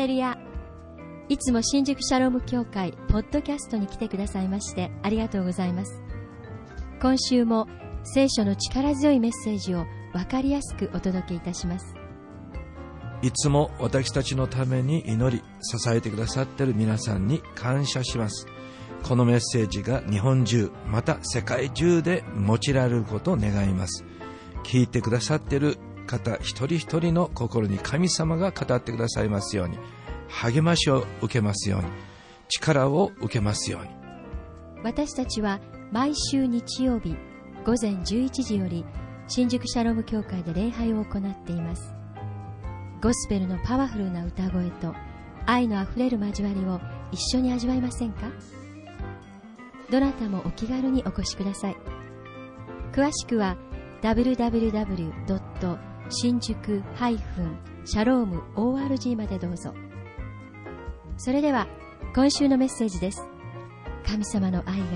レルヤいつも新宿シャローム協会ポッドキャストに来てくださいましてありがとうございます。今週も聖書の力強いメッセージを分かりやすくお届けいたします。いつも私たちのために祈り支えてくださっている皆さんに感謝します。このメッセージが日本中また世界中で用いられることを願います。聞いてくださっている方一人一人の心に神様が語ってくださいますように。励ましを受けますように。力を受けますように。私たちは毎週日曜日午前11時より新宿シャローム教会で礼拝を行っています。ゴスペルのパワフルな歌声と愛のあふれる交わりを一緒に味わいませんか？どなたもお気軽にお越しください。詳しくは www. 新宿シャローム ORG までどうぞ。それでは今週のメッセージです。神様の愛が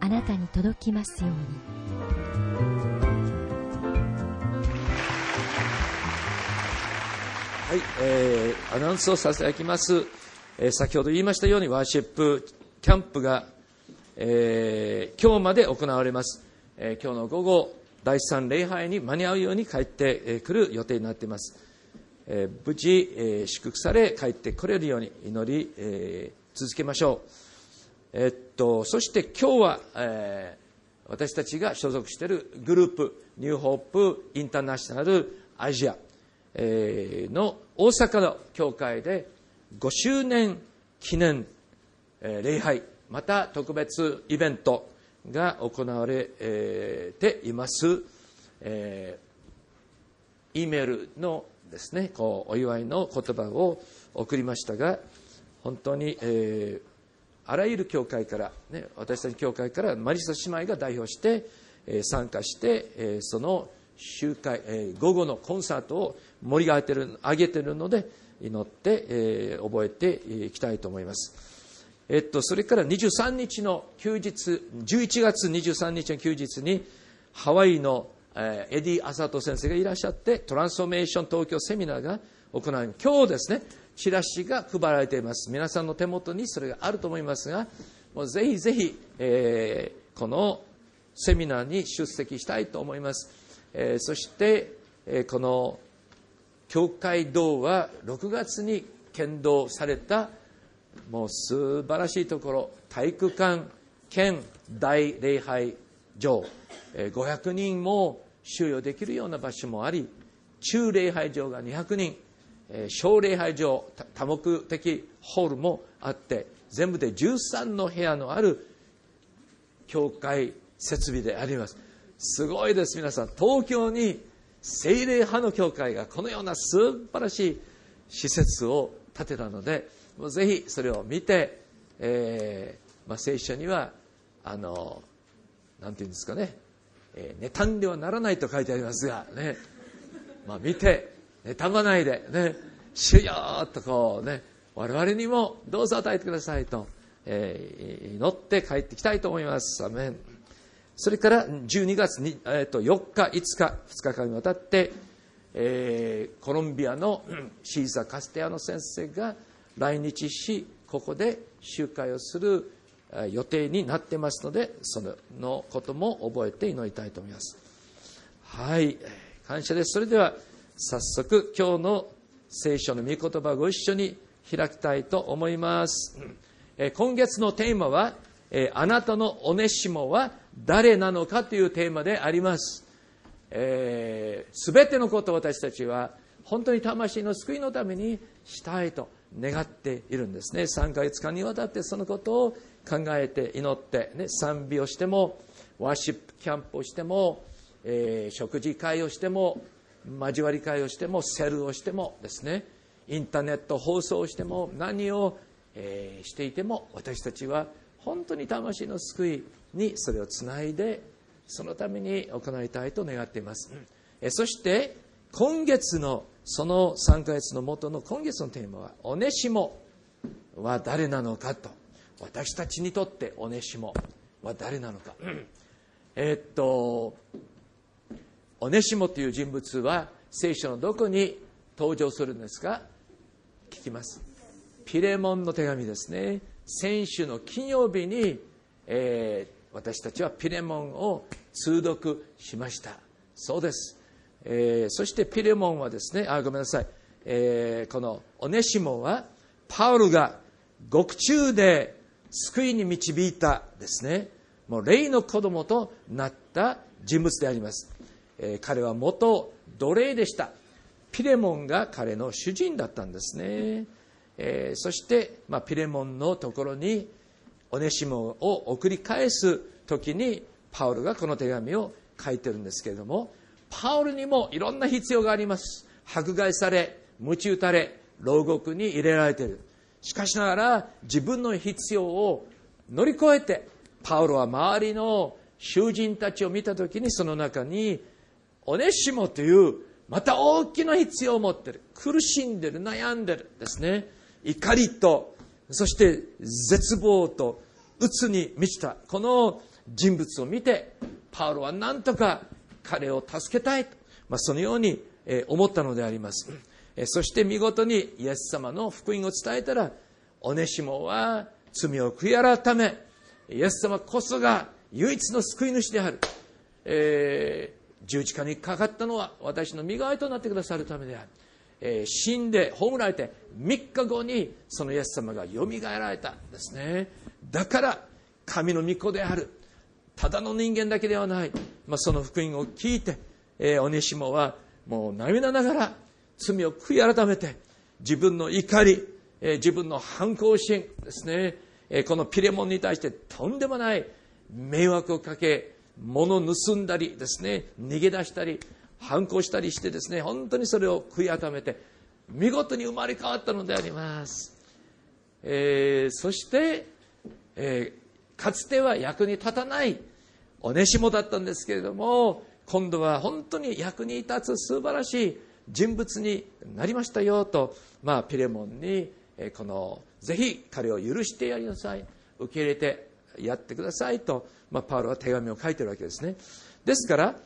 あなたに届きますように。はい、えー、アナウンスをさせていただきます、えー先ほど言いましたようにワーシップキャンプが、えー今日まで行われます、えー今日の午後第三礼拝に間に合うように帰ってくる予定になっています、無事、祝福され帰ってこれるように祈り、続けましょう。えっとそして今日は、えー私たちが所属しているグループニューホープインターナショナルアジアえーの大阪の教会で5周年記念えー礼拝また特別イベントが行われています、えー E メールのですねこうお祝いの言葉を送りましたが本当に、えーあらゆる教会から、ね、私たち教会からマリサ姉妹が代表して、えー参加して、えーその集会、えー午後のコンサートを盛り上げてる上げてるので祈って、えー覚えていきたいと思います。えっと、それから23日の休日、11月23日の休日に、ハワイの、えーエディ・アサト先生がいらっしゃって、トランスフォーメーション東京セミナーが行われ今日ですね、チラシが配られています。皆さんの手元にそれがあると思いますが、もうぜひぜひ、えーこのセミナーに出席したいと思います。えーそして、えーこの教会堂は6月に建造されたもう素晴らしいところ体育館兼大礼拝場500人も収容できるような場所もあり中礼拝場が200人。小礼拝場多目的ホールもあって全部で13の部屋のある教会設備であります。すごいです皆さん。東京に精霊派の教会がこのような素晴らしい施設を建てたのでもうぜひそれを見て、えーまあ、聖書にはあのなんていうんですかね、えー妬んではならないと書いてありますがね、まあ、見て妬まないでね。主よーとこうね。我々にもどうぞ与えてくださいと、えー祈って帰ってきたいと思います。アメン。それから12月に、えー、と4日、5日、2日間にわたって、えーコロンビアのシーザ・カステアノ先生が来日し、ここで集会をする予定になってますので、そのことも覚えて祈りたいと思います。はい、感謝です。それでは、早速、今日の聖書の御言葉をご一緒に開きたいと思います。今月のテーマは、あなたのおねしもは誰なのかというテーマであります。すべてのことを私たちは本当に魂の救いのためにしたいと願っているんですね。3ヶ月間にわたってそのことを考えて祈って、ね、賛美をしても、ワーシップキャンプをしても、えー食事会をしても、交わり会をしても、セルをしてもですね、インターネット放送をしても、何を、えーしていても、私たちは本当に魂の救いにそれをつないで、そのために行いたいと願っています。えーそして、今月のその3ヶ月の元の今月のテーマは、おねしもは誰なのかと。私たちにとっておねしもは誰なのか。えーっと、オネシモという人物は聖書のどこに登場するんですか？聞きます。ピレモンの手紙ですね先週の金曜日に、えー、私たちはピレモンを通読しましたそうです、えー、そしてピレモンはですねあごめんなさい、えー、このオネシモンはパウルが獄中で救いに導いたですね。もう霊の子供となった人物であります、えー、彼は元奴隷でした。ピレモンが彼の主人だったんですね、えー、そして、まあ、ピレモンのところにオネシモンを送り返す時にパウルがこの手紙を書いてるんですけれどもパウルにもいろんな必要があります。迫害され鞭打たれ牢獄に入れられている。しかしながら自分の必要を乗り越えてパウロは周りの囚人たちを見た時にその中にオネシモというまた大きな必要を持ってる。苦しんでる悩んでるですね。怒りとそして絶望と鬱に満ちたこの人物を見てパウロは何とか彼を助けたいと、まあ、そのように思ったのであります。そして見事にイエス様の福音を伝えたらオネシモは罪を悔い改めイエス様こそが唯一の救い主である、えー、十字架にかかったのは私の身代わりとなってくださるためである、えー、死んで葬られて3日後にそのイエス様がよみがえられたんですね。だから神の御子である。ただの人間だけではない、まあ、その福音を聞いて、えー、オネシモはもう涙ながら罪を悔い改めて自分の怒り、えー、自分の反抗心ですね。このピレモンに対してとんでもない迷惑をかけ物を盗んだりですね。逃げ出したり反抗したりしてですね。本当にそれを悔い改めて見事に生まれ変わったのであります、えー、そして、えー、かつては役に立たないおねしもだったんですけれども今度は本当に役に立つ素晴らしい人物になりましたよと、まあ、ピレモンにこのぜひ彼を許してやりなさい。受け入れてやってくださいと、まあ、パウロは手紙を書いてるわけですね。ですから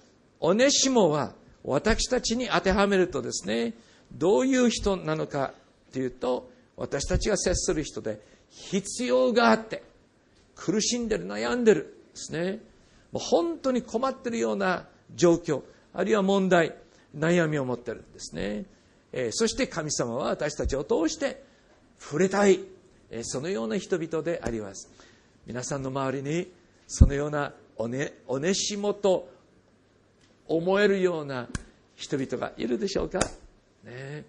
オネシモは私たちに当てはめるとですねどういう人なのかというと私たちが接する人で必要があって苦しんでる悩んでる。ですね。もう本当に困ってるような状況あるいは問題悩みを持ってるんですね、えー、そして神様は私たちを通して触れたいえそのような人々であります。皆さんの周りにそのようなおねおねしもと思えるような人々がいるでしょうか、ね、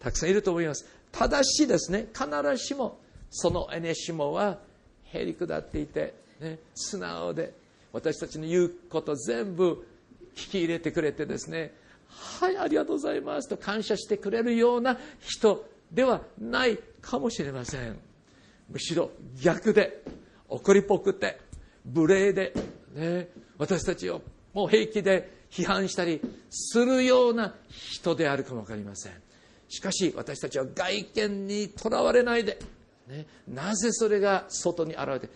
たくさんいると思います。ただしですね必ずしもそのエネシモはへりくだっていて、ね、素直で私たちの言うこと全部聞き入れてくれてですねはいありがとうございますと感謝してくれるような人ではないかもしれません。むしろ逆で怒りっぽくて無礼で、ね、私たちをもう平気で批判したりするような人であるかも分かりません。しかし私たちは外見にとらわれないで、ね、なぜそれが外に現れて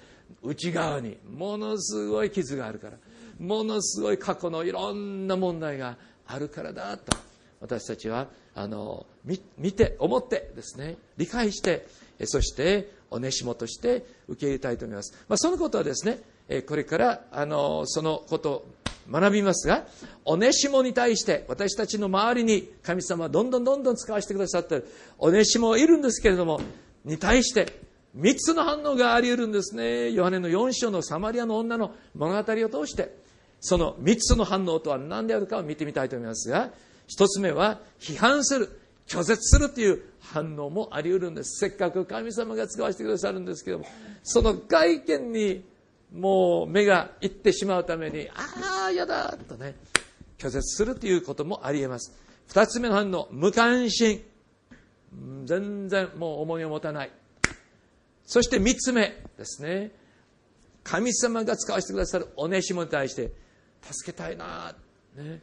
内側にものすごい傷があるからものすごい過去のいろんな問題があるからだと私たちはあの見て思ってですね理解してそしておねしもとして受け入れたいと思います、まあ、そのことはですねこれからあのそのことを学びますがおねしもに対して私たちの周りに神様はどんどんどんどん使わせてくださっている。おねしもいるんですけれどもに対して3つの反応があり得るんですね。ヨハネの4章のサマリアの女の物語を通して。その3つの反応とは何であるかを見てみたいと思いますが一つ目は批判する拒絶するという反応もあり得るんです。せっかく神様が使わせてくださるんですけども。その外見にもう目がいってしまうためにああ嫌だとね拒絶するということもあり得ます。二つ目の反応無関心。全然もう重荷を持たない。そして三つ目ですね。神様が使わせてくださるおねしもに対して助けたいな、ね、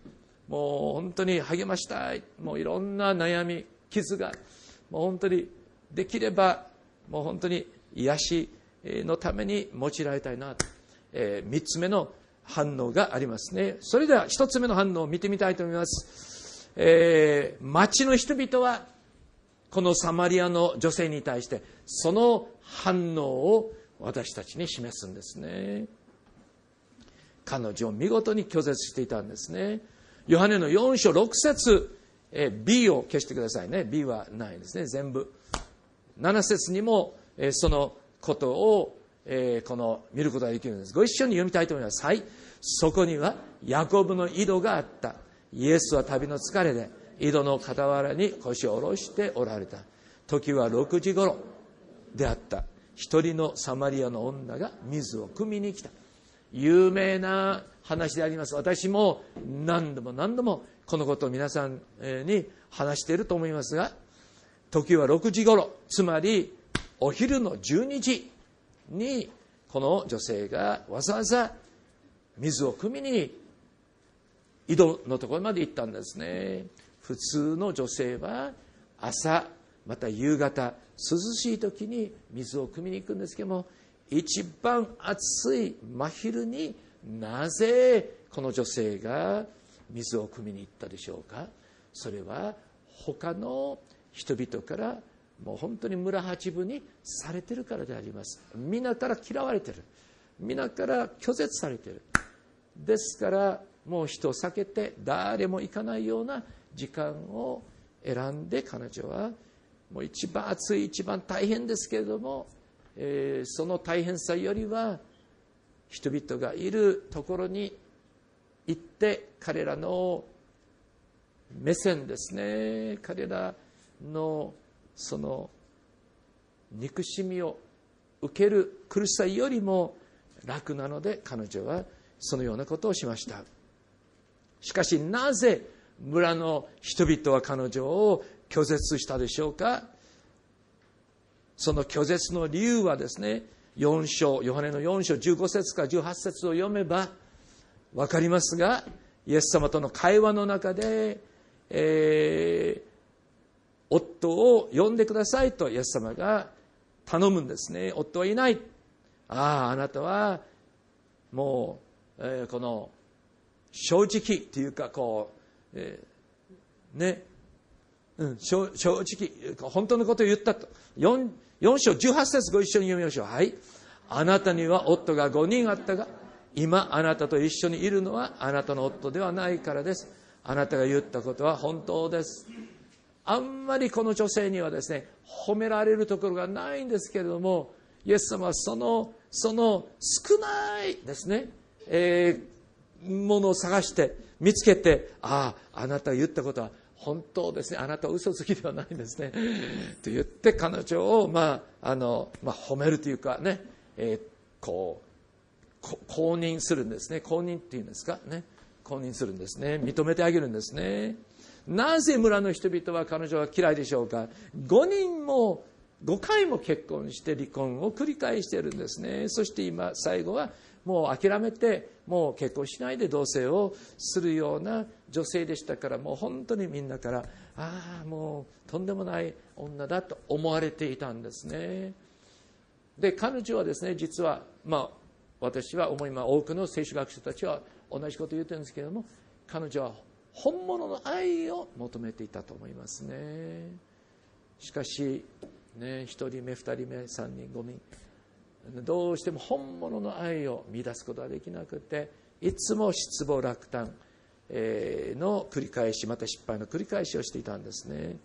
もう本当に励ましたい。もういろんな悩み傷がもう本当にできればもう本当に癒しのために用いられたいなと、えー、3つ目の反応がありますね。それでは1つ目の反応を見てみたいと思います、えー、町の人々はこのサマリアの女性に対してその反応を私たちに示すんですね。彼女を見事に拒絶していたんですね。ヨハネの4章6節え B を消してくださいね。B はないですね。全部。7節にも、えそのことを、えこの見ることができるんです。ご一緒に読みたいと思います。はい。そこにはヤコブの井戸があった。イエスは旅の疲れで井戸の傍らに腰を下ろしておられた。時は6時頃であった。一人のサマリアの女が水を汲みに来た。有名な話であります。私も何度も何度もこのことを皆さんに話していると思いますが時は6時頃。つまりお昼の12時にこの女性がわざわざ水を汲みに井戸のところまで行ったんですね。普通の女性は朝また夕方涼しい時に水を汲みに行くんですけども一番暑い真昼になぜこの女性が水を汲みに行ったでしょうか？それは他の人々からもう本当に村八分にされてるからであります。皆から嫌われてる。皆から拒絶されてる。ですからもう人を避けて誰も行かないような時間を選んで彼女はもう一番暑い一番大変ですけれどもえー、その大変さよりは人々がいるところに行って彼らの目線ですね。彼らのその憎しみを受ける苦しさよりも楽なので彼女はそのようなことをしました。しかしなぜ村の人々は彼女を拒絶したでしょうか？その拒絶の理由はですね4章ヨハネの4章15節から18節を読めば分かりますがイエス様との会話の中で、えー、夫を呼んでくださいとイエス様が頼むんですね。夫はいない。あああなたはもう、えー、この正直というかこう、えー、ね。うん、正直本当のことを言ったと。4, 4章18節ご一緒に読みましょう。はい。あなたには夫が5人あったが今あなたと一緒にいるのはあなたの夫ではないからです。あなたが言ったことは本当です。あんまりこの女性にはですね褒められるところがないんですけれどもイエス様はそのその少ないですね、えー、ものを探して見つけてあああなたが言ったことは本当ですね。あなたは嘘つきではないんですね。と言って彼女を、まああのまあ、褒めるというかね、えー、こう公認するんですね。公認っていうんですか？ね。公認するんですね。認めてあげるんですね。なぜ村の人々は彼女は嫌いでしょうか？5人も5回も結婚して離婚を繰り返しているんですね。そして今最後はもう諦めてもう結婚しないで同棲をするような女性でしたからもう本当にみんなからああもうとんでもない女だと思われていたんですね。で彼女はですね実はまあ私は思いま多くの聖書学者たちは同じことを言ってるんですけども彼女は本物の愛を求めていたと思いますね。しかしね1人目2人目3人5人。どうしても本物の愛を見出すことができなくていつも失望落胆の繰り返しまた失敗の繰り返しをしていたんですね。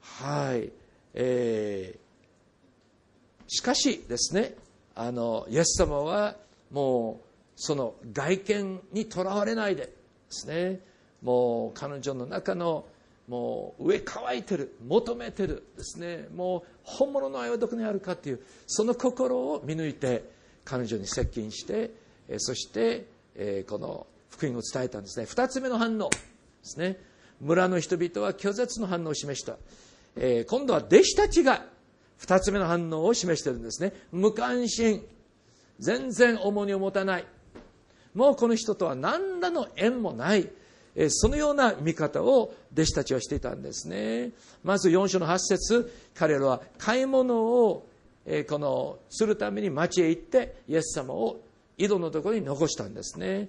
はい、えー、しかしですねあのイエス様はもうその外見にとらわれないでですねもう彼女の中のもう上乾いてる求めてるですね。もう本物の愛はどこにあるかっていうその心を見抜いて彼女に接近してそしてこの福音を伝えたんですね。2つ目の反応ですね。村の人々は拒絶の反応を示した。今度は弟子たちが2つ目の反応を示してるんですね。無関心。全然重荷を持たない。もうこの人とは何らの縁もない。そのような見方を弟子たちはしていたんですね。まず4章の8節彼らは買い物をこのするために町へ行ってイエス様を井戸のところに残したんですね。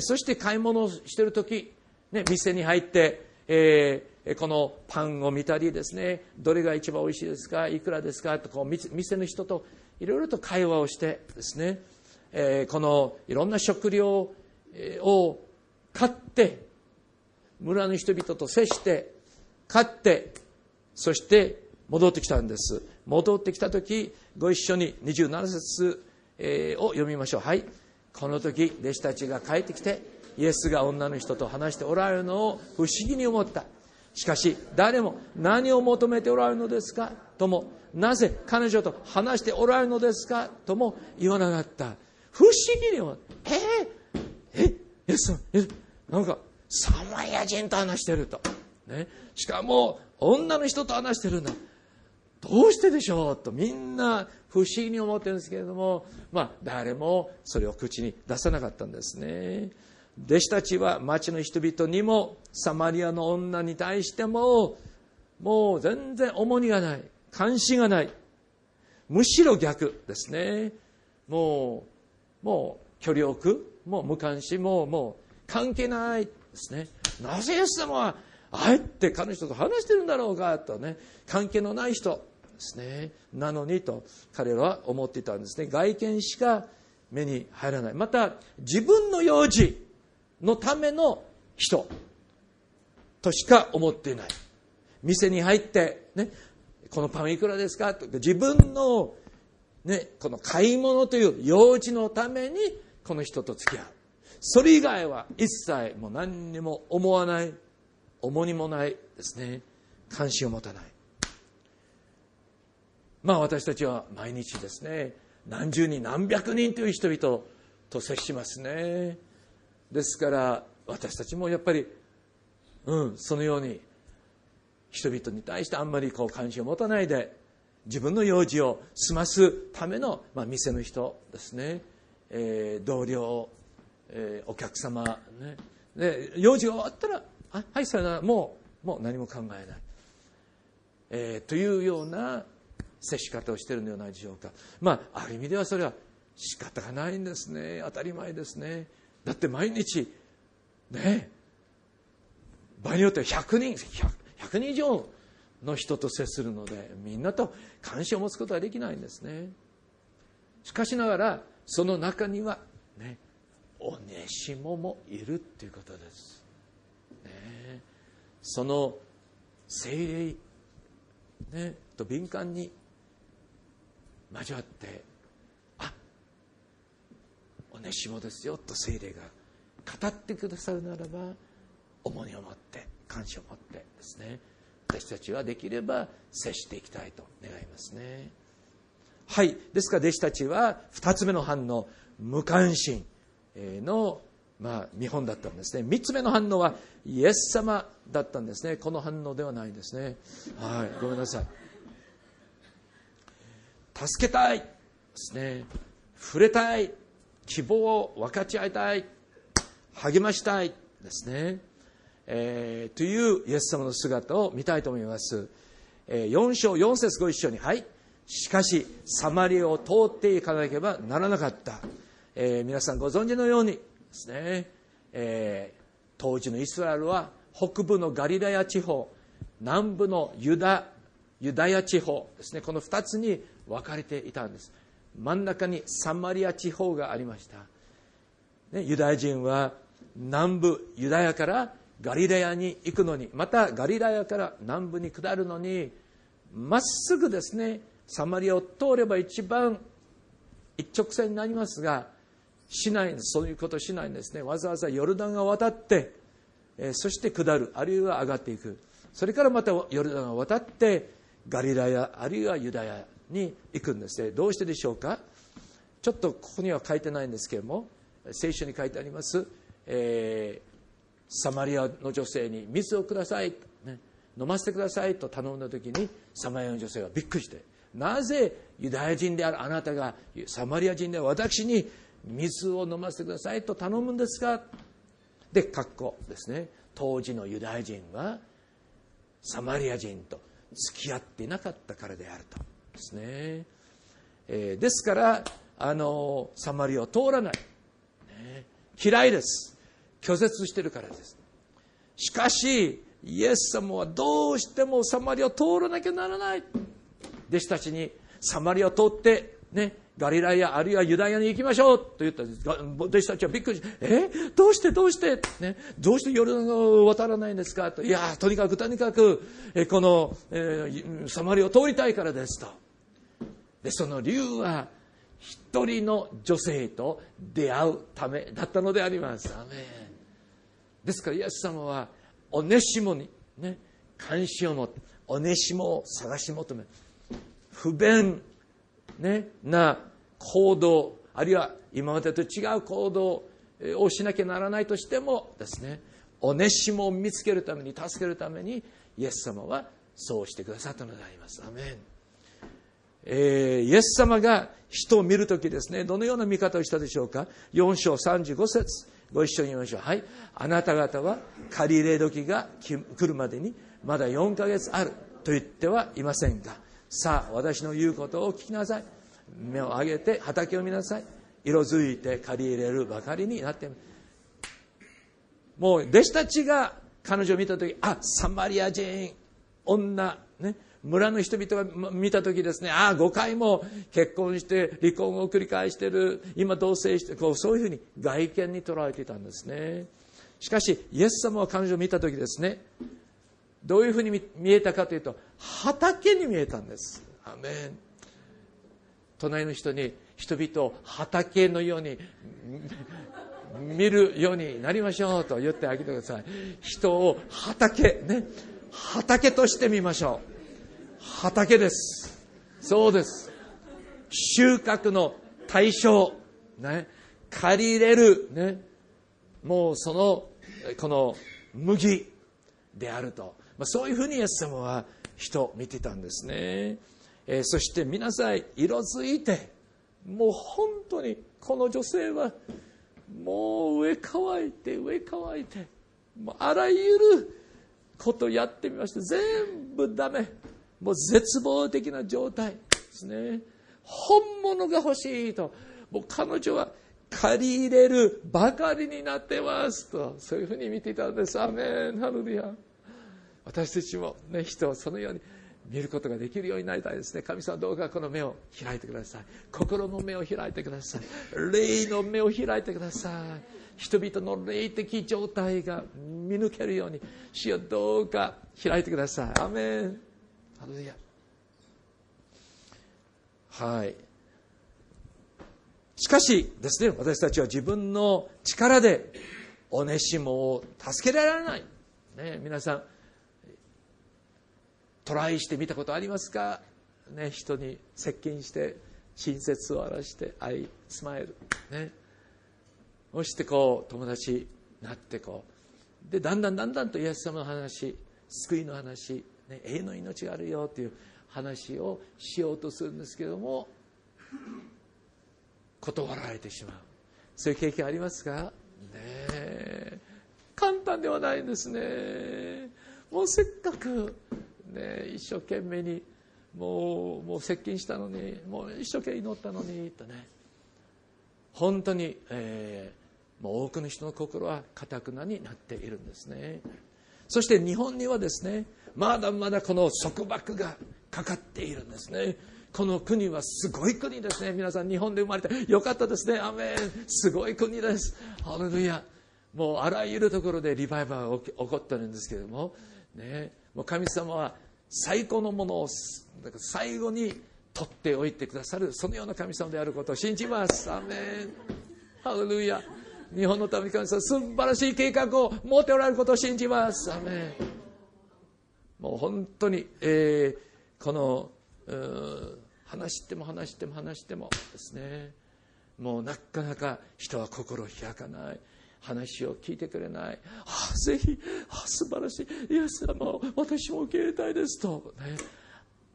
そして買い物をしてる時、ね、店に入ってえー、このパンを見たりですねどれが一番おいしいですか？いくらですか？とこう店の人といろいろと会話をしてですね、えー、このいろんな食料を買って村の人々と接して買ってそして戻ってきたんです。戻ってきた時ご一緒に27節を読みましょう。はい。この時弟子たちが帰ってきてイエスが女の人と話しておられるのを不思議に思った。しかし誰も何を求めておられるのですか？ともなぜ彼女と話しておられるのですか？とも言わなかった。不思議に思った。えー、えイエスえなんかサマリア人と話してると、ね、しかも女の人と話してるんだ。どうしてでしょうとみんな不思議に思ってるんですけれども、まあ、誰もそれを口に出さなかったんですね。弟子たちは町の人々にもサマリアの女に対してももう全然重荷がない。関心がない。むしろ逆ですね。もうもう距離を置く。もう無関心もうもう関係ない。ですね。なぜイエス様はあえて彼女と話してるんだろうかとね関係のない人ですね。なのにと彼らは思っていたんですね。外見しか目に入らない。また自分の用事のための人としか思っていない。店に入って、ね、このパンいくらですかと自分の、ね、この買い物という用事のためにこの人と付き合う。それ以外は一切もう何にも思わない重荷もないですね。関心を持たない。まあ私たちは毎日ですね何十人何百人という人々と接しますね。ですから私たちもやっぱり、うん、そのように人々に対してあんまりこう関心を持たないで自分の用事を済ますための、まあ、店の人ですね、えー、同僚、えー、お客様、ね、で用事が終わったら「あはいさよならもうもう何も考えない」えー、というような接し方をしているのではないでしょうか。まあある意味ではそれは仕方がないんですね。当たり前ですね。だって毎日ね。場合によっては100人 100, 100人以上の人と接するのでみんなと関心を持つことはできないんですね。しかしながらその中にはね。おねしももいるっていうことです、ね、その精霊、ね、と敏感に交わってあおねしもですよと精霊が語ってくださるならば重荷を持って感謝を持ってですね。私たちはできれば接していきたいと願いますね。はい。ですから弟子たちは2つ目の反応無関心。の、まあ、見本だったんですね。3つ目の反応はイエス様だったんですね。この反応ではないんですね。はいごめんなさい。助けたいですね。触れたい。希望を分かち合いたい。励ましたいですね、えー、というイエス様の姿を見たいと思います、えー、4章4節ご一緒にはい。しかしサマリアを通っていかなければならなかった、えー、皆さんご存知のようにですね、え当時のイスラエルは北部のガリラヤ地方南部のユダユダヤ地方ですねこの2つに分かれていたんです。真ん中にサマリア地方がありました、ね、ユダヤ人は南部ユダヤからガリラヤに行くのにまたガリラヤから南部に下るのにまっすぐですねサマリアを通れば一番一直線になりますがしないそういうことしないんですね。わざわざヨルダンが渡って、えそして下るあるいは上がっていく。それからまたヨルダンを渡ってガリラヤあるいはユダヤに行くんですね。どうしてでしょうか？ちょっとここには書いてないんですけれども聖書に書いてあります、えー、サマリアの女性に水をください、ね、飲ませてください。と頼んだ時にサマリアの女性はびっくりしてなぜユダヤ人であるあなたがサマリア人で私に水を飲ませてくださいと頼むんですかで括弧ですね。当時のユダヤ人はサマリア人と付き合っていなかったからであると。ですね、えー、ですからあのサマリアを通らない、ね、嫌いです。拒絶してるからです。しかしイエス様はどうしてもサマリアを通らなきゃならない。弟子たちにサマリアを通って、ね、ガリラヤあるいはユダヤに行きましょうと言ったんです。弟子たちはびっくりして、え？どうして？どうして、ね、どうしてヨルダンを渡らないんですか？と。いや、とにかくとにかく、えこの、えー、サマリを通りたいからですと。で、その理由は、一人の女性と出会うためだったのであります。アメですから、イエス様は、おねしもに、ね、関心を持って、おねしもを探し求め、不便、ね、な行動、あるいは今までと違う行動をしなきゃならないとしてもですね、おねしもを見つけるために、助けるために、イエス様はそうしてくださったのであります。アメン。えー、イエス様が人を見るときですね、どのような見方をしたでしょうか？4章35節ご一緒に言いましょう。はい。あなた方は借り入れ時が来るまでにまだ4ヶ月あると言ってはいませんか。さあ、私の言うことを聞きなさい。目を上げて畑を見なさい。色づいて借り入れるばかりになってもう弟子たちが彼女を見た時あサマリア人。女ね。村の人々が見た時ですね。ああ5回も。結婚して離婚を繰り返してる。今同棲してこうそういうふうに外見に捉えていたんですね。しかしイエス様は彼女を見た時ですね。どういうふうに見えたかというと畑に見えたんですアメン隣の人に人々を畑のように見るようになりましょうと言ってあげてください人を畑ね畑として見ましょう畑です。そうです。収穫の対象。ね。借り入れる。ね。もうその、この麦であると。まあ、そういうふうにイエス様は人見てたんですね。えー、そして皆さん色づいて、もう本当にこの女性はもう上乾いて上乾いて、もうあらゆることやってみました。全部ダメ。もう絶望的な状態ですね。本物が欲しいと。もう彼女は借り入れるばかりになってますと。そういうふうに見ていたんです。アメン。ハルルヤ。私たちもね、人をそのように見ることができるようになりたいですね。神様どうかこの目を開いてください。心の目を開いてください。霊の目を開いてください。人々の霊的状態が見抜けるように、主よどうか開いてください。アメン。ハルヤはいしかしですね私たちは自分の力でおねしもを助けられない、ね、皆さんトライしてみたことありますか、ね、人に接近して親切を表して愛スマイル。ね。そしてこう友達になってこう。でだんだんだんだんとイエス様の話救いの話ね、永遠の命があるよという話をしようとするんですけども断られてしまう。そういう経験ありますか？ね。簡単ではないんですね。もうせっかく、ね、一生懸命にもうもう接近したのにもう一生懸命祈ったのにとね。本当に、えー、もう多くの人の心はかたくなになっているんですね。そして日本にはですねまだまだこの束縛がかかっているんですね。この国はすごい国ですね。皆さん日本で生まれてよかったですね。アメン。すごい国です。ハレルヤ。もうあらゆるところでリバイバルが起こってるんですけれども,、ね、もう神様は最高のものを最後に取っておいてくださるそのような神様であることを信じます。アメン。ハレルヤ。日本のために神様素晴らしい計画を持っておられることを信じます。アメン。もう本当に、えー、この話しても話しても話してもですね。もうなかなか人は心を開かない。話を聞いてくれない。あぜひあ素晴らしい。イエス様を私も受け入れたいですと、ね、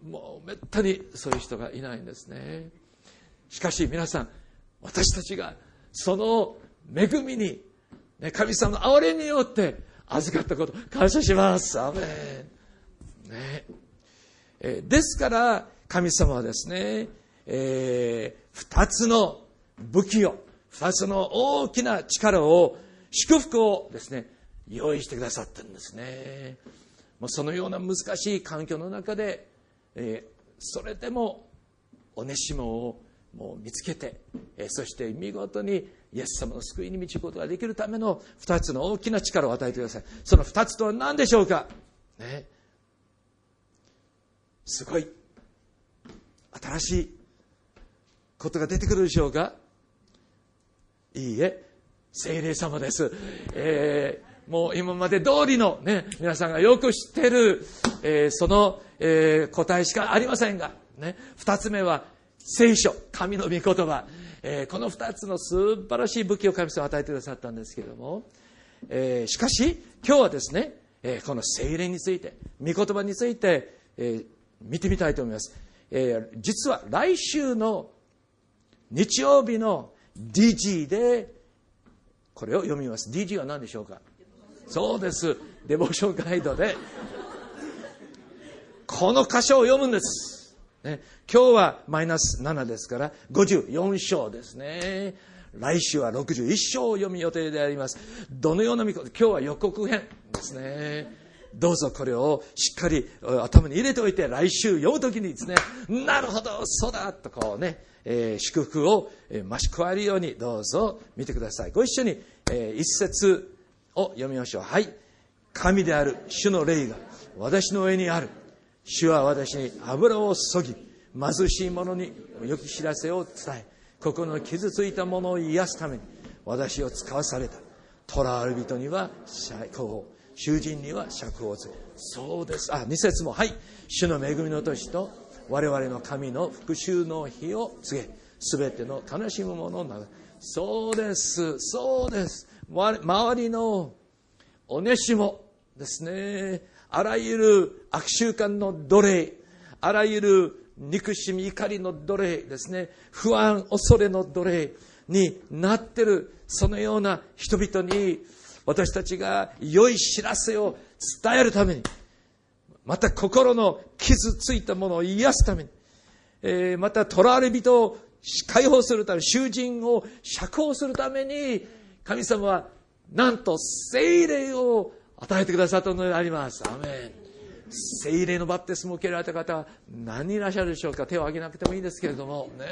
もうめったにそういう人がいないんですね。しかし皆さん私たちがその恵みに、ね、神様の憐れによって預かったこと感謝します。アメン。ね。え、ですから、神様はですね、えー、二つの武器を、二つの大きな力を、祝福をですね、用意してくださってるんですね。もうそのような難しい環境の中で、えー、それでもオネシモをもう見つけて、えー、そして見事にイエス様の救いに導くことができるための二つの大きな力を与えてください。その二つとは何でしょうか？ね。すごい。新しいことが出てくるでしょうか？いいえ精霊様です、えー、もう今まで通りのね皆さんがよく知ってる、えー、その、えー、答えしかありませんが、ね、二つ目は聖書神の御言葉、えー、この二つの素晴らしい武器を神様与えてくださったんですけれども、えー、しかし今日はですね、えー、この精霊について御言葉について、えー、見てみたいと思います、えー、実は来週の日曜日の DG でこれを読みます。DG は何でしょうか？そうです。デボーションガイドでこの箇所を読むんです、ね、今日はマイナス7ですから54章ですね。来週は61章を読む予定であります。どのような見事今日は予告編ですね。どうぞこれをしっかり頭に入れておいて来週読む時にですねなるほどそうだとこうね、え、祝福を増し加えるようにどうぞ見てください。ご一緒に、えー、一節を読みましょう。はい。神である主の霊が私の上にある。主は私に油を注ぎ貧しい者に良き知らせを伝え心の傷ついた者を癒すために私を使わされた。囚われ人には最高囚人には釈放するそうです。あ2節も。はい。主の恵みの年と我々の神の復讐の日を告げ全ての悲しむ者を流そうですそうです。周りのおねしもですねあらゆる悪習慣の奴隷あらゆる憎しみ怒りの奴隷ですね不安恐れの奴隷になってるそのような人々に私たちが良い知らせを伝えるために、また心の傷ついたものを癒すために、えー、また囚われ人を解放するため、囚人を釈放するために、神様はなんと精霊を与えてくださったのであります。アメン。精霊のバプテスムを受けられた方は何人いらっしゃるでしょうか？手を挙げなくてもいいんですけれどもね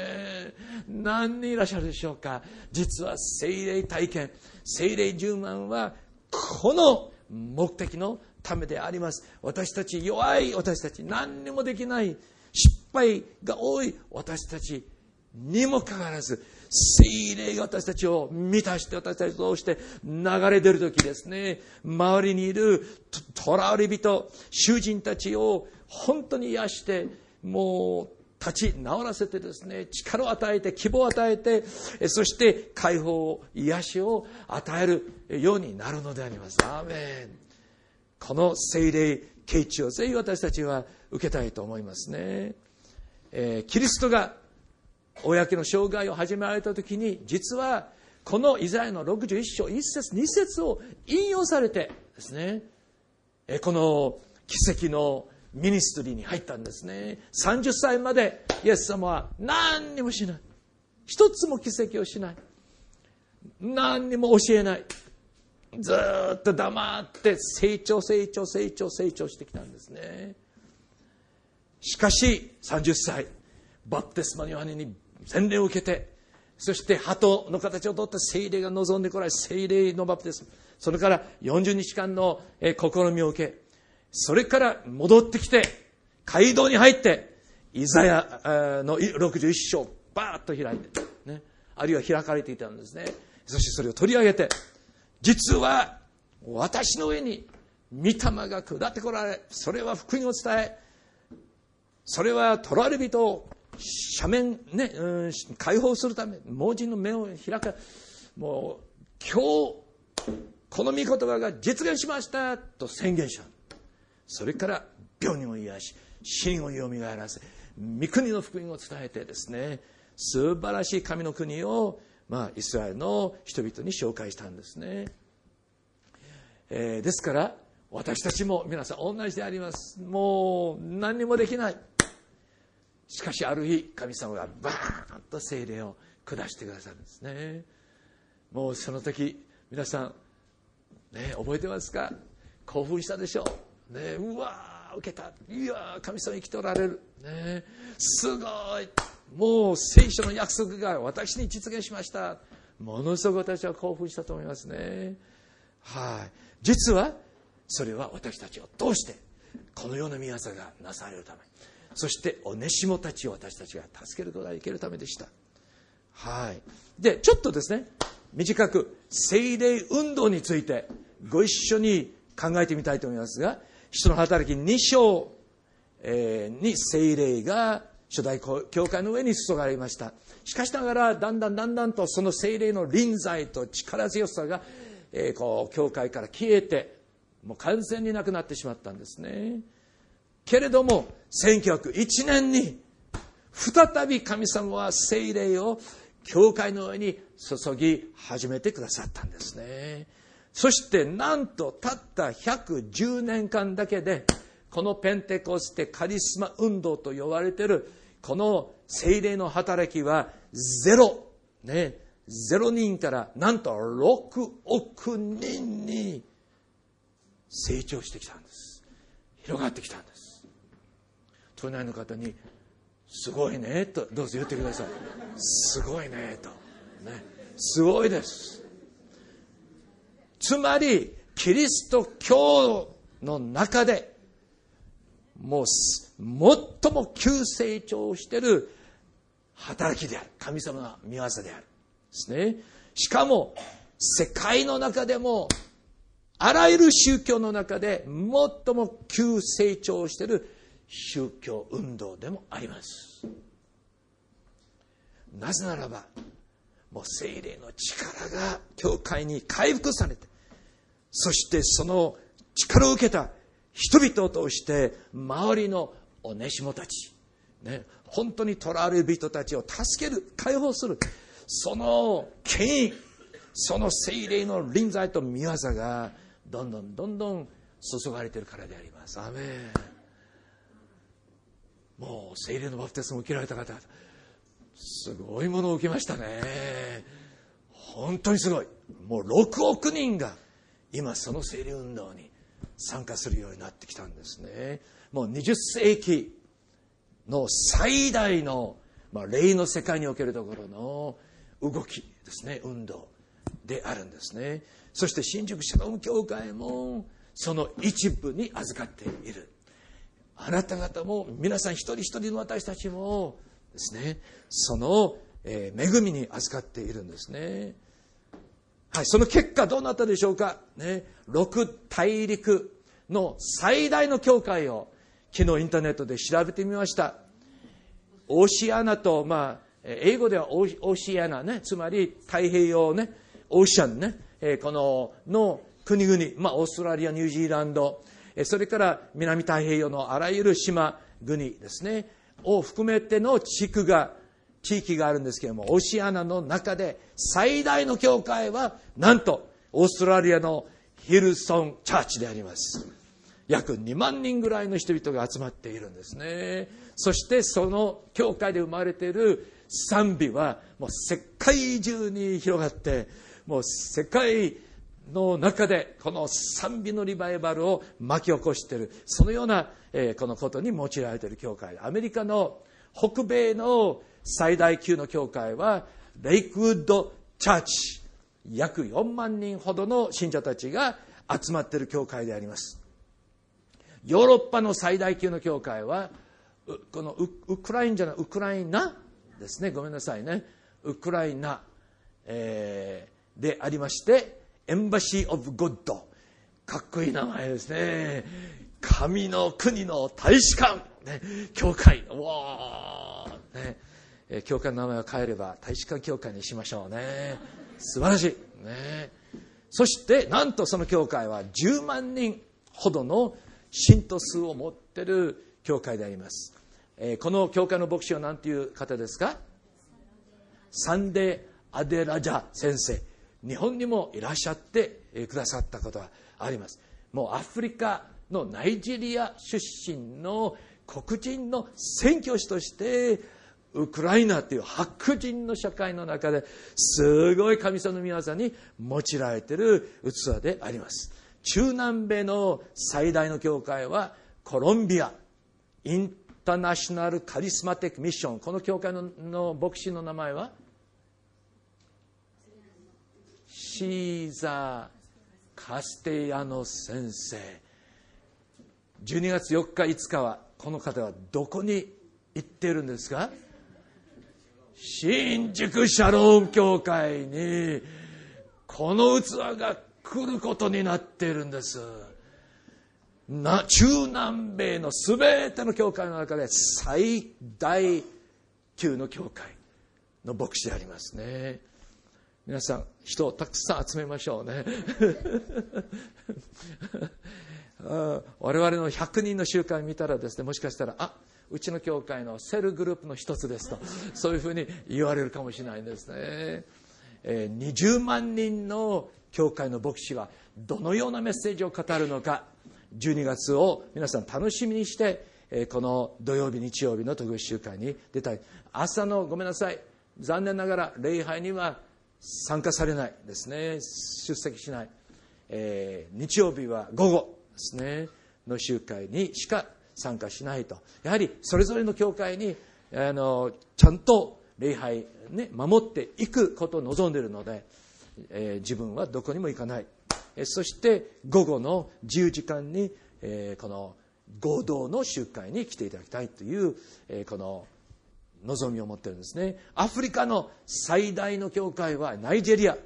何人いらっしゃるでしょうか？実は精霊体験精霊10万はこの目的のためであります。私たち弱い私たち何にもできない失敗が多い私たちにもかかわらず精霊が私たちを満たして私たちを通して流れ出る時ですね。周りにいる囚われ人囚人たちを本当に癒してもう立ち直らせてですね力を与えて希望を与えてそして解放を癒しを与えるようになるのであります。アーメン。この精霊啓示をぜひ私たちは受けたいと思いますね、えー、キリストが公の生涯を始められた時に実はこのイザヤの61章1節2節を引用されてですねこの奇跡のミニストリーに入ったんですね。30歳までイエス様は何にもしない。一つも奇跡をしない。何にも教えない。ずっと黙って成長成長成長成長してきたんですね。しかし30歳バプテスマのヨハネに洗礼を受けてそして鳩の形をとった精霊が望んでこられ精霊のバプテスマそれから40日間の試みを受けそれから戻ってきて街道に入ってイザヤの61章バーッと開いて、ね、あるいは開かれていたんですね。そしてそれを取り上げて実は私の上に御霊が下ってこられそれは福音を伝えそれは取られ人を斜面ね、うん、解放するため盲人の目を開かもう今日この御言葉が実現しましたと宣言した。それから病人を癒し真をよみがえらせ御国の福音を伝えてですね素晴らしい神の国を、まあ、イスラエルの人々に紹介したんですね、えー、ですから私たちも皆さん同じでありますもう何にもできないしかしある日神様がバーンと精霊を下してくださるんですねもうその時皆さんね、覚えてますか？興奮したでしょ？う。ね、うわー、受けた。いや神様生きておられる。ね、すごい。もう聖書の約束が私に実現しました。ものすごく私は興奮したと思いますね。はい。実は、それは私たちを通して、このような宮さがなされるため、そしておねしもたちを私たちが助けることができるためでした。はい。で、ちょっとですね、短く、精霊運動について、ご一緒に考えてみたいと思いますが、人の働き2章、え、に精霊が初代教会の上に注がれました。しかしながら、だんだんだんだんとその精霊の臨在と力強さが、えー、こう、教会から消えて、もう完全になくなってしまったんですね。けれども、1901年に、再び神様は精霊を教会の上に注ぎ始めてくださったんですね。そしてなんとたった110年間だけで、このペンテコステカリスマ運動と呼ばれている、この精霊の働きはゼロ、ね、ゼロ人からなんと6億人に成長してきたんです。広がってきたんです。隣の方に、すごいね、と、どうぞ言ってください。すごいね、と。ね、すごいです。つまり、キリスト教の中で、もう、最も急成長している働きである。神様の見業である。ですね。しかも、世界の中でも、あらゆる宗教の中で最も急成長している宗教運動でもあります。なぜならば、もう精霊の力が教会に回復されて、そしてその力を受けた人々を通して周りのおねしもたち、ね、本当に囚われる人たちを助ける、解放する、その権威、その精霊の臨在と見業がどんどんどんどん注がれているからであります。アメン。もう精霊のバプテスマを受けられた方、すごいものを受けましたね。本当にすごい。もう6億人が今その清流運動に参加するようになってきたんですね。もう20世紀の最大の、まあ、霊の世界におけるところの動きですね、運動であるんですね。そして新宿シャロム教会もその一部に預かっている。あなた方も皆さん一人一人の私たちもですね、その、え恵みに預かっているんですね。はい、その結果どうなったでしょうか？ね、6大陸の最大の教会を昨日インターネットで調べてみました。オシアナと、まあ、英語ではオーシアナね、つまり太平洋ね、オーシャンね、えこの、の国々、まあ、オーストラリア、ニュージーランド、それから南太平洋のあらゆる島国ですね、を含めての地区が地域があるんですけれども、オシアナの中で最大の教会は、なんと、オーストラリアのヒルソンチャーチであります。約2万人ぐらいの人々が集まっているんですね。そしてその教会で生まれている賛美はもう世界中に広がって、もう世界の中でこの賛美のリバイバルを巻き起こしている、そのような、えこのことに用いられている教会。アメリカの北米の最大級の教会はレイクウッドチャーチ約4万人ほどの信者たちが集まっている教会であります。ヨーロッパの最大級の教会はこのウクラインじゃないウクライナですね。ごめんなさいね。ウクライナ、えー、でありましてエンバシー・オブ・ゴッドかっこいい名前ですね。神の国の大使館、ね、教会。わー、ね。え教会の名前を変えれば大使館教会にしましょうね。素晴らしい。ね。そしてなんとその教会は10万人ほどの信徒数を持ってる教会であります、えこの教会の牧師は何ていう方ですか？サンデー・アデラジャ先生。日本にもいらっしゃってくださったことがあります。もうアフリカのナイジェリア出身の黒人の宣教師としてウクライナっていう白人の社会の中ですごい神様の皆さんに用いられている器であります。中南米の最大の教会はコロンビア。インターナショナルカリスマティックミッションこの教会のの牧師の名前は？シーザー・カステヤノ先生。12月4日5日はこの方はどこに行っているんですか？新宿シャローム教会にこの器が来ることになっているんです。な中南米の全ての教会の中で最大級の教会の牧師でありますね。皆さん人をたくさん集めましょうね。我々の100人の集会見たらですねもしかしたらあうちの教会のセルグループの一つですとそういうふうに言われるかもしれないんですね、えー、20万人の教会の牧師はどのようなメッセージを語るのか12月を皆さん楽しみにしてこの土曜日日曜日の特別集会に出たい。朝のごめんなさい。残念ながら礼拝には参加されないですね。出席しない、えー、日曜日は午後ですね。の集会にしか参加しないと。やはりそれぞれの教会にあのちゃんと礼拝、ね、守っていくことを望んでいるので、えー、自分はどこにも行かない、えー、そして午後の10時間に、えー、この合同の集会に来ていただきたいという、えこの望みを持ってるんですね。アフリカの最大の教会はナイジェリア。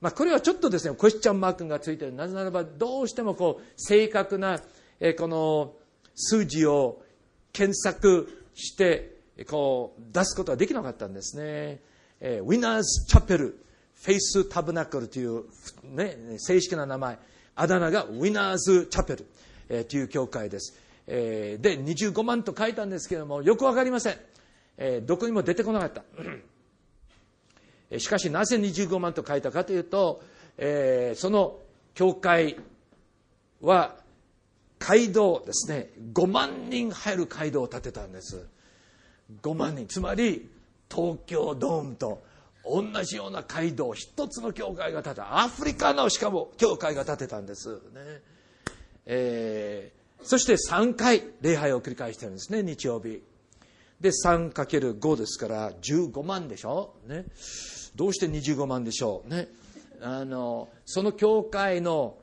まあ、これはちょっとですねクエスチャンマークがついている。なぜならばどうしてもこう正確な、えこの数字を検索してこう出すことはできなかったんですね。えウィナーズ・チャペル、フェイス・タブナクルという、ね、正式な名前、あだ名がウィナーズ・チャペル、えー、という教会です。えー、で、25万と書いたんですけども、よくわかりません。えー、どこにも出てこなかった。しかしなぜ25万と書いたかというと、えー、その教会は街道ですね。5万人入る街道を建てたんです。5万人。つまり東京ドームと同じような街道一つの教会が建てた。アフリカのしかも教会が建てたんです。ね、えー、そして3回礼拝を繰り返してるんですね日曜日。で 3×5 ですから15万でしょ、ね、どうして25万でしょう？ね。あのその教会の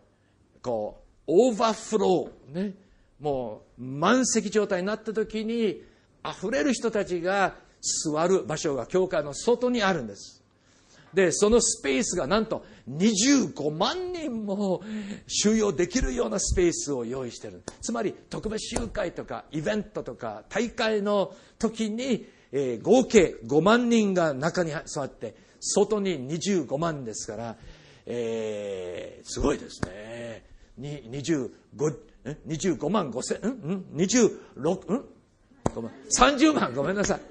こうオーバーフロー、ね、もう満席状態になった時に溢れる人たちが座る場所が教会の外にあるんです。でそのスペースがなんと25万人も収容できるようなスペースを用意してる。つまり特別集会とかイベントとか大会の時に、えー、合計5万人が中に座って外に25万ですから、えー、すごいですね。25, 25万5千、うん ?26、ん？ごめん、30万、ごめんなさい。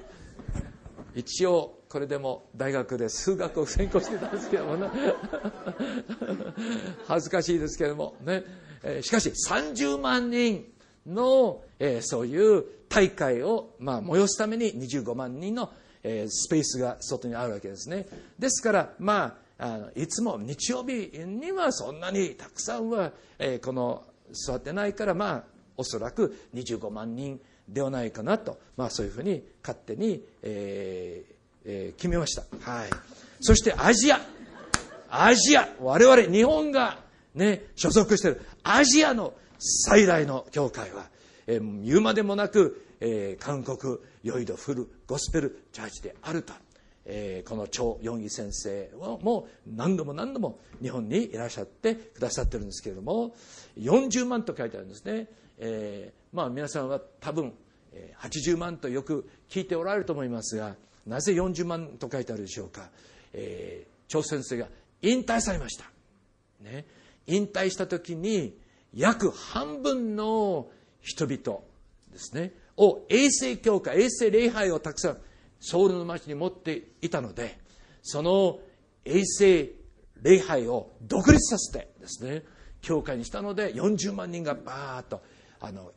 一応、これでも大学で数学を専攻してたんですけどもね。恥ずかしいですけどもね。えしかし、30万人の、えー、そういう大会を、まあ、催すために25万人の、えー、スペースが外にあるわけですね。ですから、まあ、あのいつも日曜日にはそんなにたくさんは、えー、この座ってないからまあおそらく25万人ではないかなと、まあ、そういうふうに勝手に、えーえー、決めました、はい、そしてアジア。アジア。我々日本が、ね、所属している。アジアの最大の教会は、えー、言うまでもなく、えー、韓国ヨイドフルゴスペルチャーチであると。えー、この張四義先生もう何度も何度も日本にいらっしゃってくださってるんですけれども40万と書いてあるんですね、えー、まあ皆さんは多分80万とよく聞いておられると思いますがなぜ40万と書いてあるでしょうか、えー、張先生が引退されました、ね、引退した時に約半分の人々ですね。を衛生教会衛生礼拝をたくさんソウルの町に持っていたのでその衛生礼拝を独立させてですね教会にしたので40万人がバーッとあの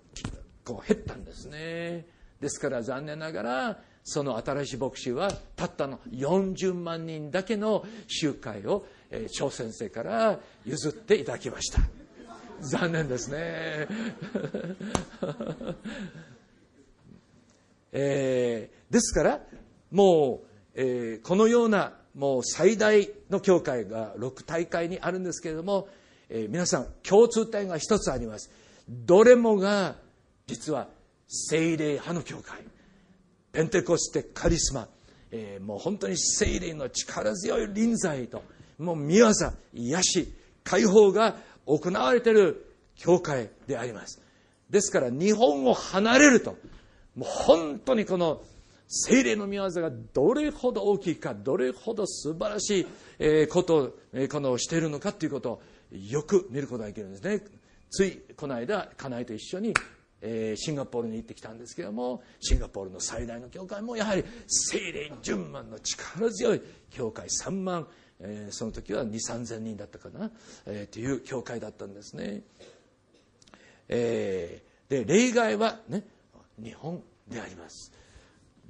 こう減ったんですね。ですから残念ながらその新しい牧師はたったの40万人だけの集会を張先生から譲っていただきました。残念ですね。えー、ですからもう、えー、このようなもう最大の教会が6大会にあるんですけれども、えー、皆さん共通点が一つあります。どれもが実は精霊派の教会。ペンテコステカリスマ、えー、もう本当に精霊の力強い臨在ともう見業癒し解放が行われている教会であります。ですから日本を離れると。もう本当にこの精霊の御業がどれほど大きいかどれほど素晴らしいことをこのしているのかということをよく見ることができるんですね。ついこの間家内と一緒にシンガポールに行ってきたんですけどもシンガポールの最大の教会もやはり精霊順万の力強い教会3万、えその時は2 3 0 0人だったかな、えー、という教会だったんですね、えー、で例外はね日本であります。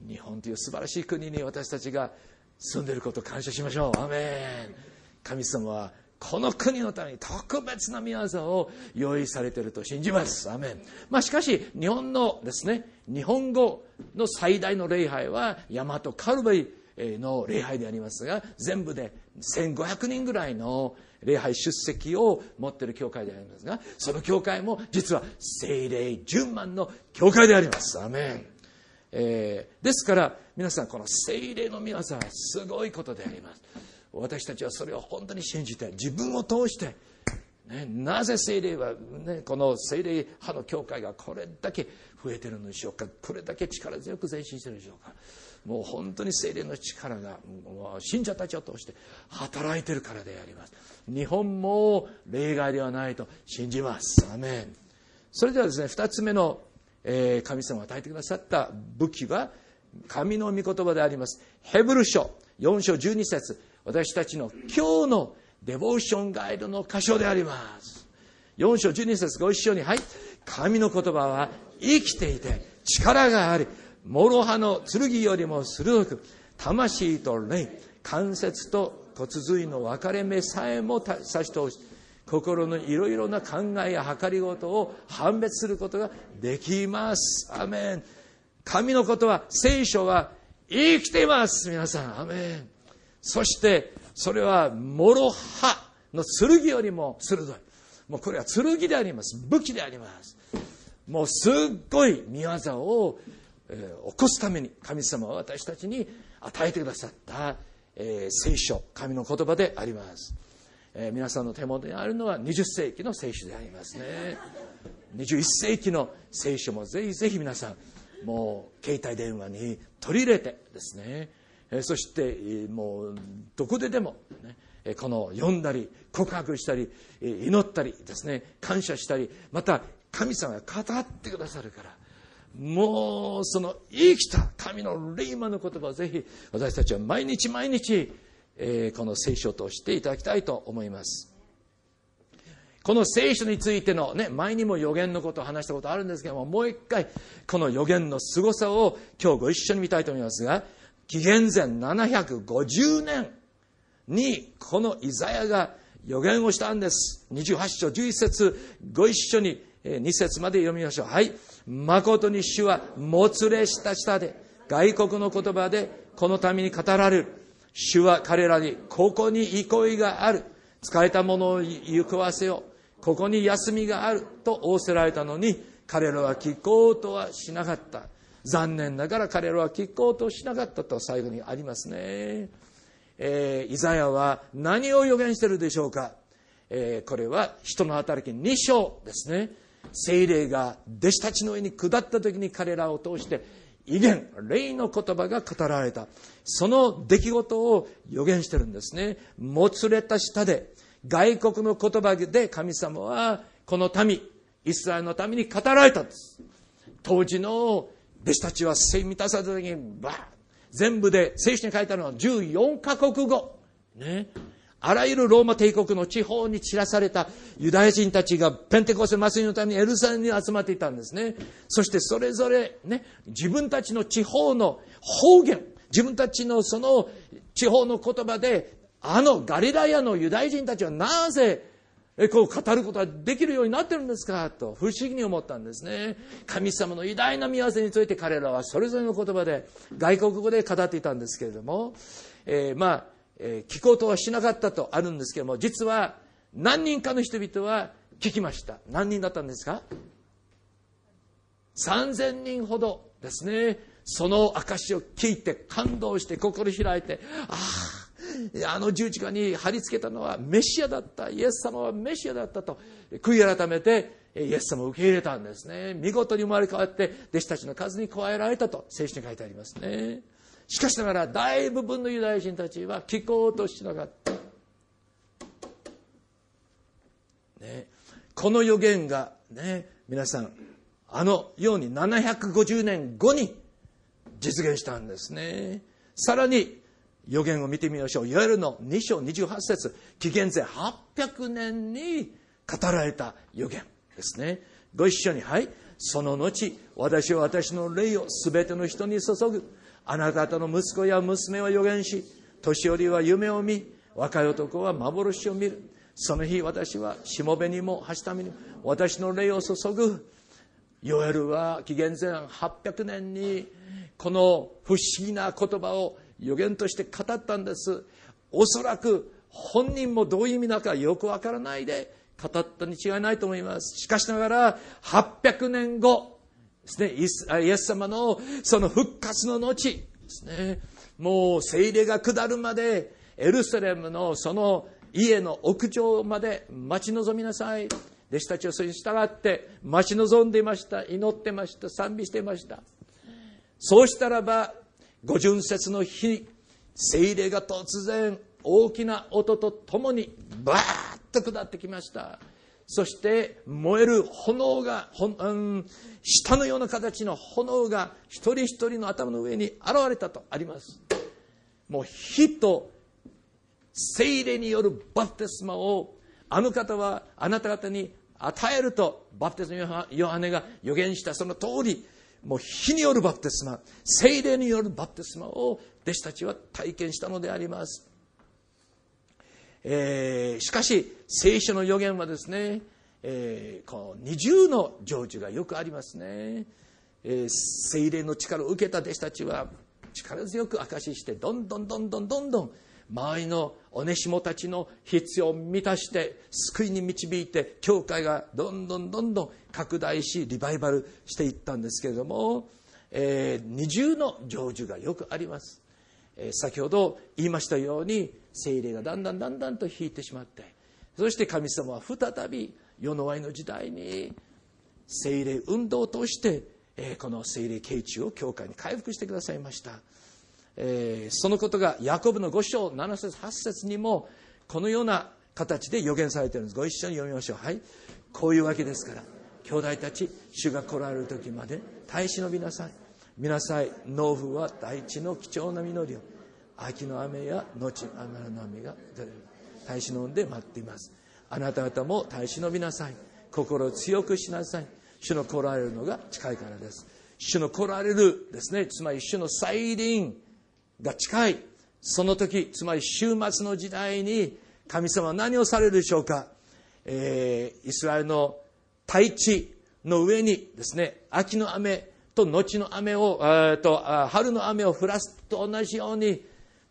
日本という素晴らしい国に私たちが住んでいることを感謝しましょう。アメン。神様はこの国のために特別な御業を用意されていると信じます。アメン、まあ、しかし日本のですね日本語の最大の礼拝は大和カルバリの礼拝でありますが全部で1500人ぐらいの礼拝出席を持っている教会でありますがその教会も実は精霊順万の教会であります。アメン、えー、ですから皆さんこの精霊の皆さんはすごいことであります。私たちはそれを本当に信じて自分を通してね、なぜ精霊は、ね、この精霊派の教会がこれだけ増えてるのでしょうかこれだけ力強く前進してるでしょうか。もう本当に精霊の力がもう信者たちを通して働いてるからであります。日本も例外ではないと信じます。アメン。それではですね2つ目の、えー、神様が与えてくださった武器は神の御言葉であります。ヘブル書4章12節。私たちの今日のデボーションガイドの箇所であります。4章12節ご一緒にはい。神の言葉は生きていて力があり諸刃の剣よりも鋭く魂と霊関節と骨髄の分かれ目さえも差し通し心のいろいろな考えや計りごとを判別することができます。アメン。神のことは聖書は生きています。皆さんアメン。そしてそれは諸刃の剣よりも鋭い。もうこれは剣であります。武器であります。もうすっごい見業を、えー、起こすために神様は私たちに与えてくださった、えー、聖書神の言葉であります、えー、皆さんの手元にあるのは20世紀の聖書でありますね。21世紀の聖書もぜひぜひ皆さんもう携帯電話に取り入れてですね。えそしてもうどこででも、ね、この読んだり告白したり祈ったりですね。感謝したりまた神様が語ってくださるからもうその生きた神の霊魔の言葉をぜひ私たちは毎日毎日、えこの聖書を通していただきたいと思いますこの聖書についてのね前にも予言のことを話したことあるんですけどももう一回この予言の凄さを今日ご一緒に見たいと思いますが紀元前750年にこのイザヤが予言をしたんです。28章11節ご一緒に2節まで読みましょう。はい。誠に主はもつれした下で外国の言葉でこのために語られる。主は彼らにここに憩いがある。使えたものを行くわせよう。ここに休みがあると仰せられたのに彼らは聞こうとはしなかった。残念ながら彼らは聞こうとしなかったと最後にありますね。えー、イザヤは何を予言してるでしょうか、えー、これは人の働き2章ですね。精霊が弟子たちの上に下った時に彼らを通して威厳、霊の言葉が語られた。その出来事を予言してるんですね。もつれた下で、外国の言葉で神様はこの民、イスラエルのために語られたんです。当時の弟子たちは聖満たされた時にバー全部で聖書に書いてあるのは14カ国語。ね。あらゆるローマ帝国の地方に散らされたユダヤ人たちがペンテコステ祭りのためにエルサレムに集まっていたんですね。そしてそれぞれね、自分たちの地方の方言、自分たちのその地方の言葉で、あのガリラヤのユダヤ人たちはなぜこう語ることができるようになってるんですかと不思議に思ったんですね。神様の偉大な見業について彼らはそれぞれの言葉で外国語で語っていたんですけれども、えー、まあえ、聞こうとはしなかったとあるんですけども、実は何人かの人々は聞きました。何人だったんですか ?3000 人ほどですね。その証を聞いて感動して心開いて、ああ、あの十字架に貼り付けたのはメシアだった。イエス様はメシアだったと、悔い改めてイエス様を受け入れたんですね。見事に生まれ変わって弟子たちの数に加えられたと聖書に書いてありますね。しかしながら大部分のユダヤ人たちは聞こうとしなかった。ね、この予言がね、皆さん、あのように750年後に実現したんですね。さらに予言を見てみましょう。いわゆるの2章28節紀元前800年に語られた予言ですね。ご一緒に、はい。その後、私は私の霊を全ての人に注ぐ。あなた方の息子や娘は予言し、年寄りは夢を見、若い男は幻を見る。その日私はしもべにもはしために私の霊を注ぐ。ヨエルは紀元前800年にこの不思議な言葉を予言として語ったんです。おそらく本人もどういう意味だかよくわからないで語ったに違いないと思います。しかしながら800年後、ですね、イエス様のその復活の後ですね、もう聖霊が下るまでエルサレムのその家の屋上まで待ち望みなさい。弟子たちはそれに従って待ち望んでいました。祈ってました。賛美していました。そうしたらば、五巡節の日、聖霊が突然大きな音とともにバーッと下ってきました。そして燃える炎が、うん、下のような形の炎が一人一人の頭の上に現れたとあります。もう火と精霊によるバプテスマをあの方はあなた方に与えるとバプテスマヨハネが予言したその通りもう火によるバプテスマ精霊によるバプテスマを弟子たちは体験したのであります。えー、しかし聖書の予言はですね、えー、この二重の成就がよくありますね、えー、精霊の力を受けた弟子たちは力強く証ししてどんどんどんどんどんどん周りのおねしもたちの必要を満たして救いに導いて教会がどんどんどんどん拡大しリバイバルしていったんですけれども、えー、二重の成就がよくあります、えー、先ほど言いましたように精霊がだんだんだんだんと引いてしまってそして神様は再び世の終わりの時代に精霊運動を通して、え、この精霊慶中を教会に回復してくださいました、え、そのことがヤコブの5章7節8節にもこのような形で予言されているんです。ご一緒に読みましょう。はい。こういうわけですから兄弟たち主が来られる時まで耐え忍びなさい。見なさい。農夫は大地の貴重な実りを。秋の雨や後雨の雨が出る耐え忍んで待っています。あなた方も耐え忍びなさい心を強くしなさい。主の来られるのが近いからです。主の来られるですね。つまり主の再臨が近い。その時つまり終末の時代に神様は何をされるでしょうか、えー、イスラエルの大地の上にですね秋の雨と後の雨を、えー、と春の雨を降らすと同じように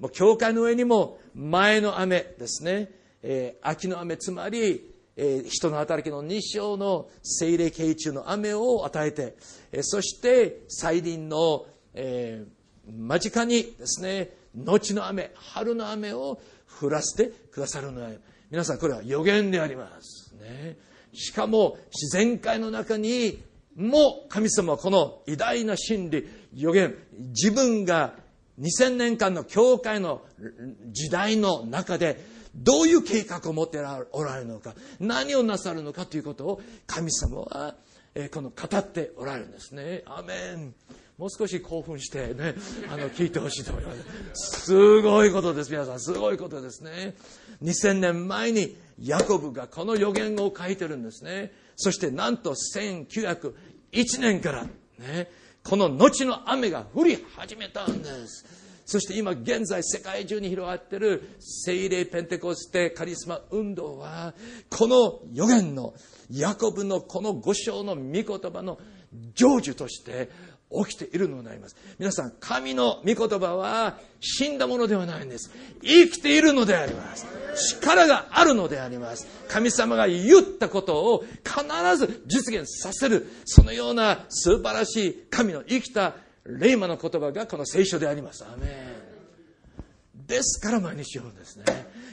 もう教会の上にも前の雨ですね、えー、秋の雨つまり、えー、人の働きの日照の精霊慶中の雨を与えて、えー、そして再臨の、えー、間近にですね後の雨春の雨を降らせてくださるのよ皆さんこれは予言でありますね。しかも自然界の中にも神様はこの偉大な真理予言自分が2000年間の教会の時代の中でどういう計画を持っておられるのか何をなさるのかということを神様はこの語っておられるんですね。アメンもう少し興奮してね、あの、聞いてほしいと思います。すごいことです、皆さん。すごいことですね。2000年前にヤコブがこの予言を書いてるんですね。そしてなんと1901年から、ね、この後の雨が降り始めたんです。そして今現在世界中に広がっている聖霊ペンテコステカリスマ運動はこの予言のヤコブのこの五章の御言葉の成就として起きているのであります。皆さん、神の御言葉は死んだものではないんです。生きているのであります。力があるのであります。神様が言ったことを必ず実現させる、そのような素晴らしい神の生きた霊魔の言葉がこの聖書であります。アメン。ですから毎日読むんですね。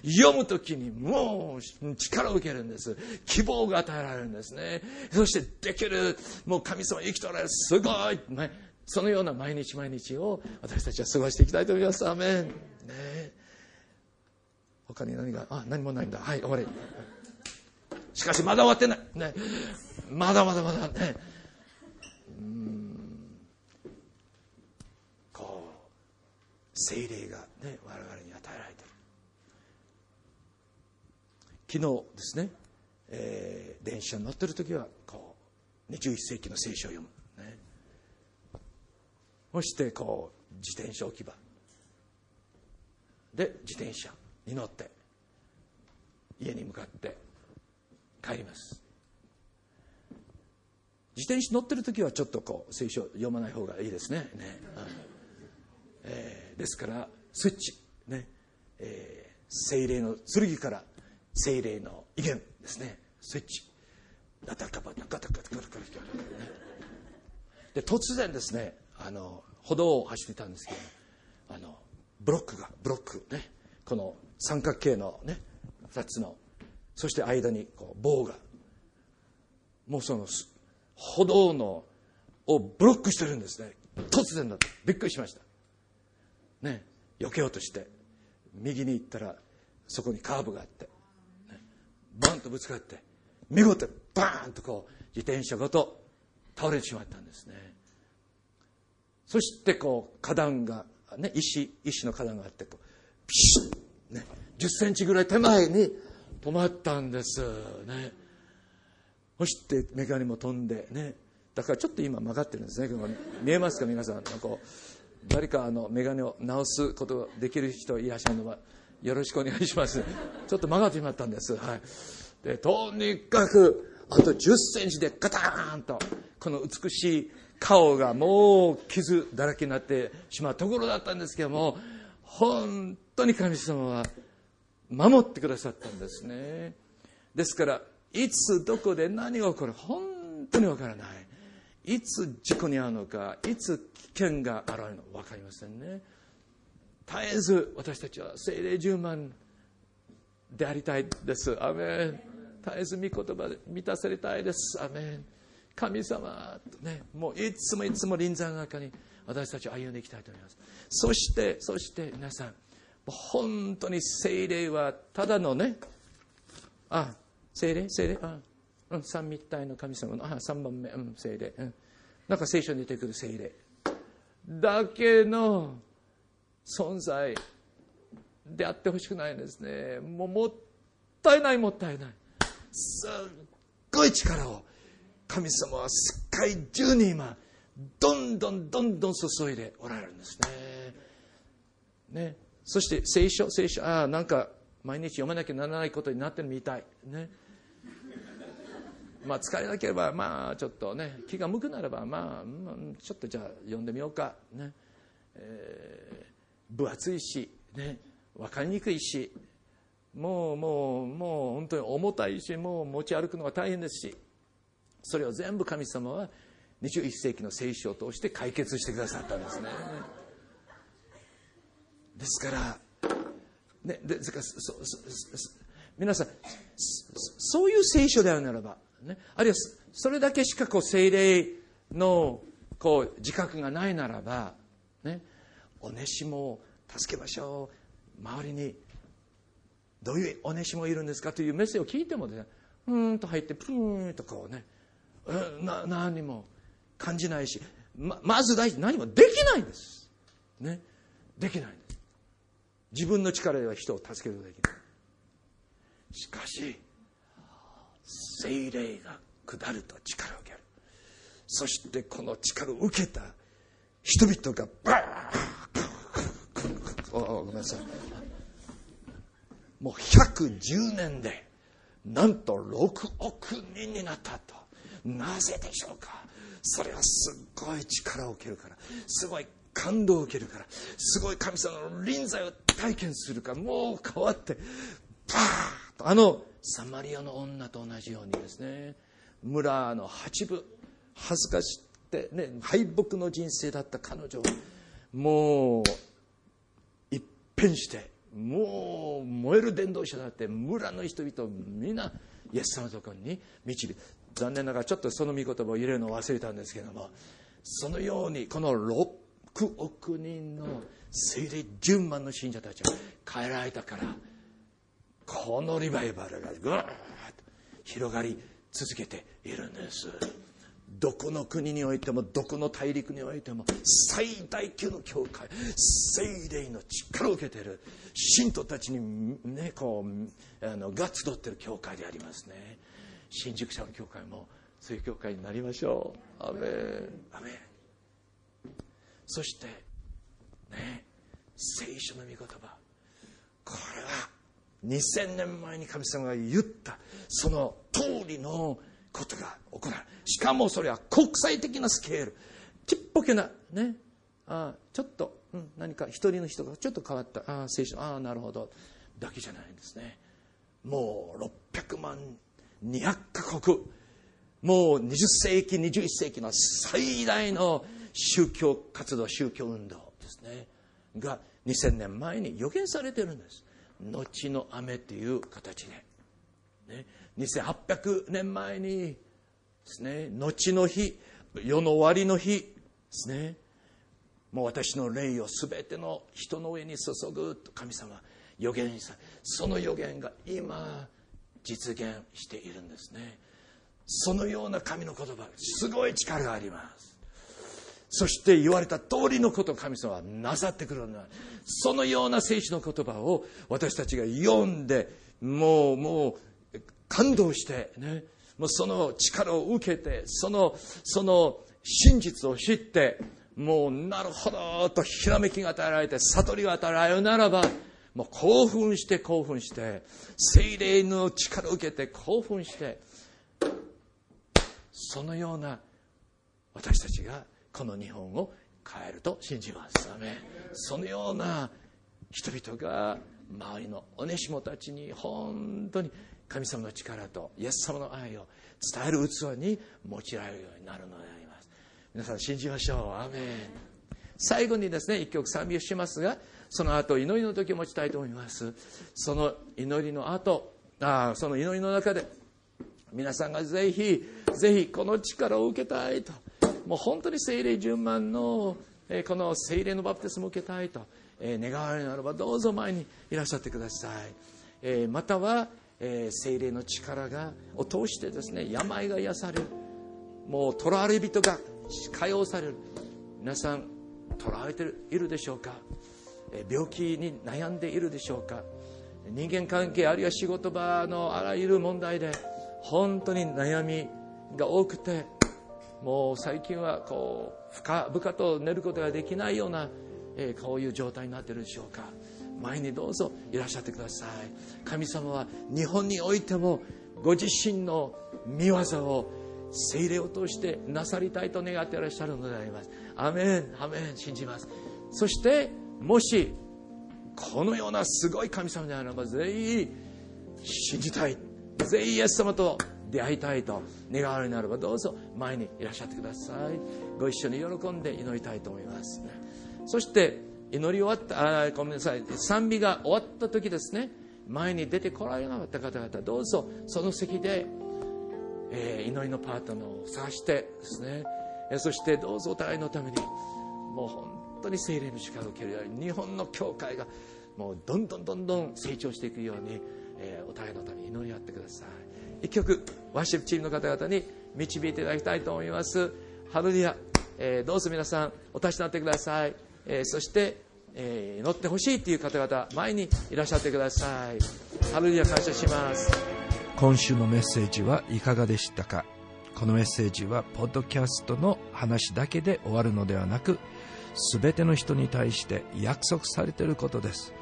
読むときにもう力を受けるんです。希望が与えられるんですね。そしてできる、もう神様生きておられる、すごい、ね、そのような毎日毎日を私たちは過ごしていきたいと思います。アメン。ね、他に何が、あ、何もないんだ。はい、終わり。しかしまだ終わってない。ね、まだまだまだね。精霊が、ね、我々に与えられている昨日ですね、えー、電車に乗ってる時はこう21世紀の聖書を読む、ね、そしてこう自転車置き場。で自転車に乗って家に向かって帰ります。自転車乗ってる時はちょっとこう聖書読まない方がいいですね。ね、うんえー、ですからスイッチね、えー、精霊の剣から精霊の威厳ですね。スイッチ。ガタガタガタガタガタガタガタで突然ですねあの歩道を走ってたんですけどあのブロックがブロックね。この三角形のね2つのそして間にこう棒がもうその歩道のをブロックしてるんですね。突然だとびっくりしました。ね、避けようとして右に行ったらそこにカーブがあって、バンとぶつかって見事バーンとこう自転車ごと倒れてしまったんですね。そしてこう花壇が、ね、石石の花壇があってこうピシッ、ね、10センチぐらい手前に止まったんですね。そしてメガネも飛んでねだからちょっと今曲がってるんですね。見えますか皆さん。こう誰かあの眼鏡を直すことができる人いらっしゃるのは。よろしくお願いします。ちょっと曲がってしまったんです、はい、でとにかくあと1 0センチでガターンとこの美しい顔がもう傷だらけになってしまうところだったんですけども本当に神様は守ってくださったんですね。ですからいつどこで何が起こる本当にわからない。いつ事故に遭うのかいつ危険が現れるのか分かりませんね。絶えず私たちは精霊十万でありたいです。アメン。絶えず御言葉で満たされたいです。アメン。神様とねもういつもいつも臨在の中に私たちは歩んでいきたいと思います。そしてそして皆さん本当に精霊はただのねあ精霊？精霊？あうん、三密体の神様の、あ、3番目、うん、聖霊。うん。なんか聖書に出てくる聖霊。だけの存在であってほしくないんですね。もうもったいないもったいない。すっごい力を神様は世界中に今、どんどんどんどん注いでおられるんですね。ね。そして聖書、聖書、ああ、なんか毎日読まなきゃならないことになってるみたい。ね。まあ、疲れなければ、まあ、ちょっとね、気が向くならば、まあ、ちょっとじゃあ読んでみようか。ね。えー、分厚いし、ね、分かりにくいし、もう、もう、もう本当に重たいし、もう持ち歩くのが大変ですし、それを全部神様は21世紀の聖書を通して解決してくださったんですね。ですから、ね、ですからそそ皆さんそういう聖書であるならばね、あるいはそれだけしかこう精霊のこう自覚がないならば、おねしもを助けましょう周りにどういうおねしもいるんですかというメッセージを聞いてもですねうーんと入ってプーンとこうねな何も感じないしままず第一何もできないんです。ね。できないんです。自分の力では人を助けることができない。しかし、精霊が下ると力を受ける。そしてこの力を受けた人々がバーッごめんなさい。もう110年でなんと6億人になったと。なぜでしょうか。それはすっごい力を受けるから、すごい感動を受けるから、すごい神様の臨在を体験するから、もう変わって、パーッと、あのサマリアの女と同じようにですね、村の八部、恥ずかしくてね、敗北の人生だった彼女は、もう、変して、もう燃える伝道者だって村の人々をみんなイエス様のところに導く残念ながらちょっとその御言葉を入れるのを忘れたんですけどもそのようにこの6億人の精霊10万の信者たちが変えられたからこのリバイバルがぐーっと広がり続けているんです。どこの国においてもどこの大陸においても最大級の教会精霊の力を受けている信徒たちにねこうあのが集っている教会でありますね。新宿社の教会もそういう教会になりましょう。アメン。アメン。そしてね聖書の御言葉。これは2000年前に神様が言ったその通りのことが行われるしかもそれは国際的なスケール。ちっぽけなね。あちょっと、うん、何か一人の人がちょっと変わった。あ聖書ああなるほど。だけじゃないんですね。もう600万200カ国。もう20世紀21世紀の最大の宗教活動宗教運動ですね。が2000年前に予言されてるんです。後の雨という形で、ね、2800年前にですね後の日世の終わりの日ですねもう私の霊を全ての人の上に注ぐと神様予言さその予言が今実現しているんですね。そのような神の言葉すごい力があります。そして言われた通りのことを神様はなさってくるんだそのような聖書の言葉を私たちが読んでもうもう感動してねもうその力を受けてそのその真実を知ってもうなるほどとひらめきが与えられて悟りが与えられるならばもう興奮して興奮して精霊の力を受けて興奮してそのような私たちがこの日本を変えると信じます。そのような人々が周りのおねしもたちに本当に神様の力とイエス様の愛を伝える器に用いられるようになるのであります。皆さん信じましょう。アメン最後にですね、一曲賛美をしますが、その後祈りの時を持ちたいと思います。その祈りの後、あその祈りの中で、皆さんがぜひ、ぜひこの力を受けたいと。もう本当に精霊順番の、え、この精霊のバプテスマを受けたいと、え、願われるならばどうぞ前にいらっしゃってください。え、または、え精霊の力がを通してですね、病が癒される。もう囚われ人が解放される。皆さん、囚われているでしょうか？え病気に悩んでいるでしょうか？人間関係あるいは仕事場のあらゆる問題で本当に悩みが多くてもう最近はこう深々と寝ることができないような、えー、こういう状態になっているでしょうか？前にどうぞいらっしゃってください。神様は日本においてもご自身の見業を精霊を通してなさりたいと願っていらっしゃるのであります。アメンアメン信じます。そしてもしこのようなすごい神様であればぜひ信じたい。ぜひイエス様と出会いたいと願われならばどうぞ前にいらっしゃってください。ご一緒に喜んで祈りたいと思います。そして祈り終わったあごめんなさい。賛美が終わった時ですね。前に出てこられなかった方々どうぞその席で、えー、祈りのパートナーを探してですね。そしてどうぞお互いのためにもう本当に精霊の力を受けるように日本の教会がもうどんどんどんどん成長していくように、えー、お互いのために祈り合ってください。一曲ワーシップチームの方々に導いていただきたいと思います。ハルリアえーどうぞ皆さんお立ちになってください、えーそして、えー祈ってほしいという方々前にいらっしゃってください。ハレルヤ感謝します。今週のメッセージはいかがでしたか？このメッセージはポッドキャストの話だけで終わるのではなく全ての人に対して約束されていることです。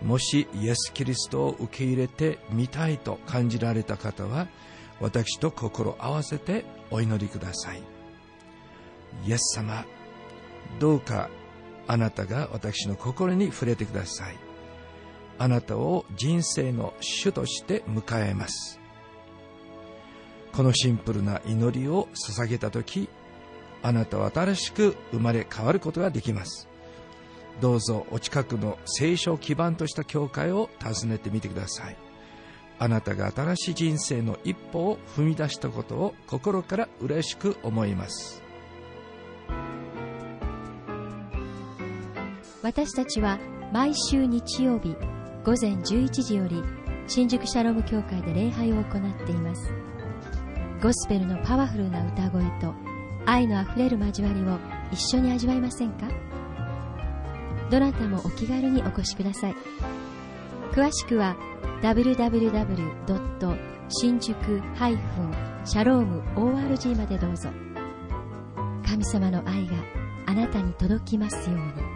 もしイエス・キリストを受け入れてみたいと感じられた方は私と心合わせてお祈りください。イエス様どうかあなたが私の心に触れてください。あなたを人生の主として迎えます。このシンプルな祈りを捧げた時あなたは新しく生まれ変わることができます。どうぞお近くの聖書を基盤とした教会を訪ねてみてください。あなたが新しい人生の一歩を踏み出したことを心から嬉しく思います。私たちは毎週日曜日午前11時より新宿シャローム教会で礼拝を行っています。ゴスペルのパワフルな歌声と愛のあふれる交わりを一緒に味わいませんか？どなたもお気軽にお越しください。詳しくは www. 新宿 -shalom.org までどうぞ。神様の愛があなたに届きますように。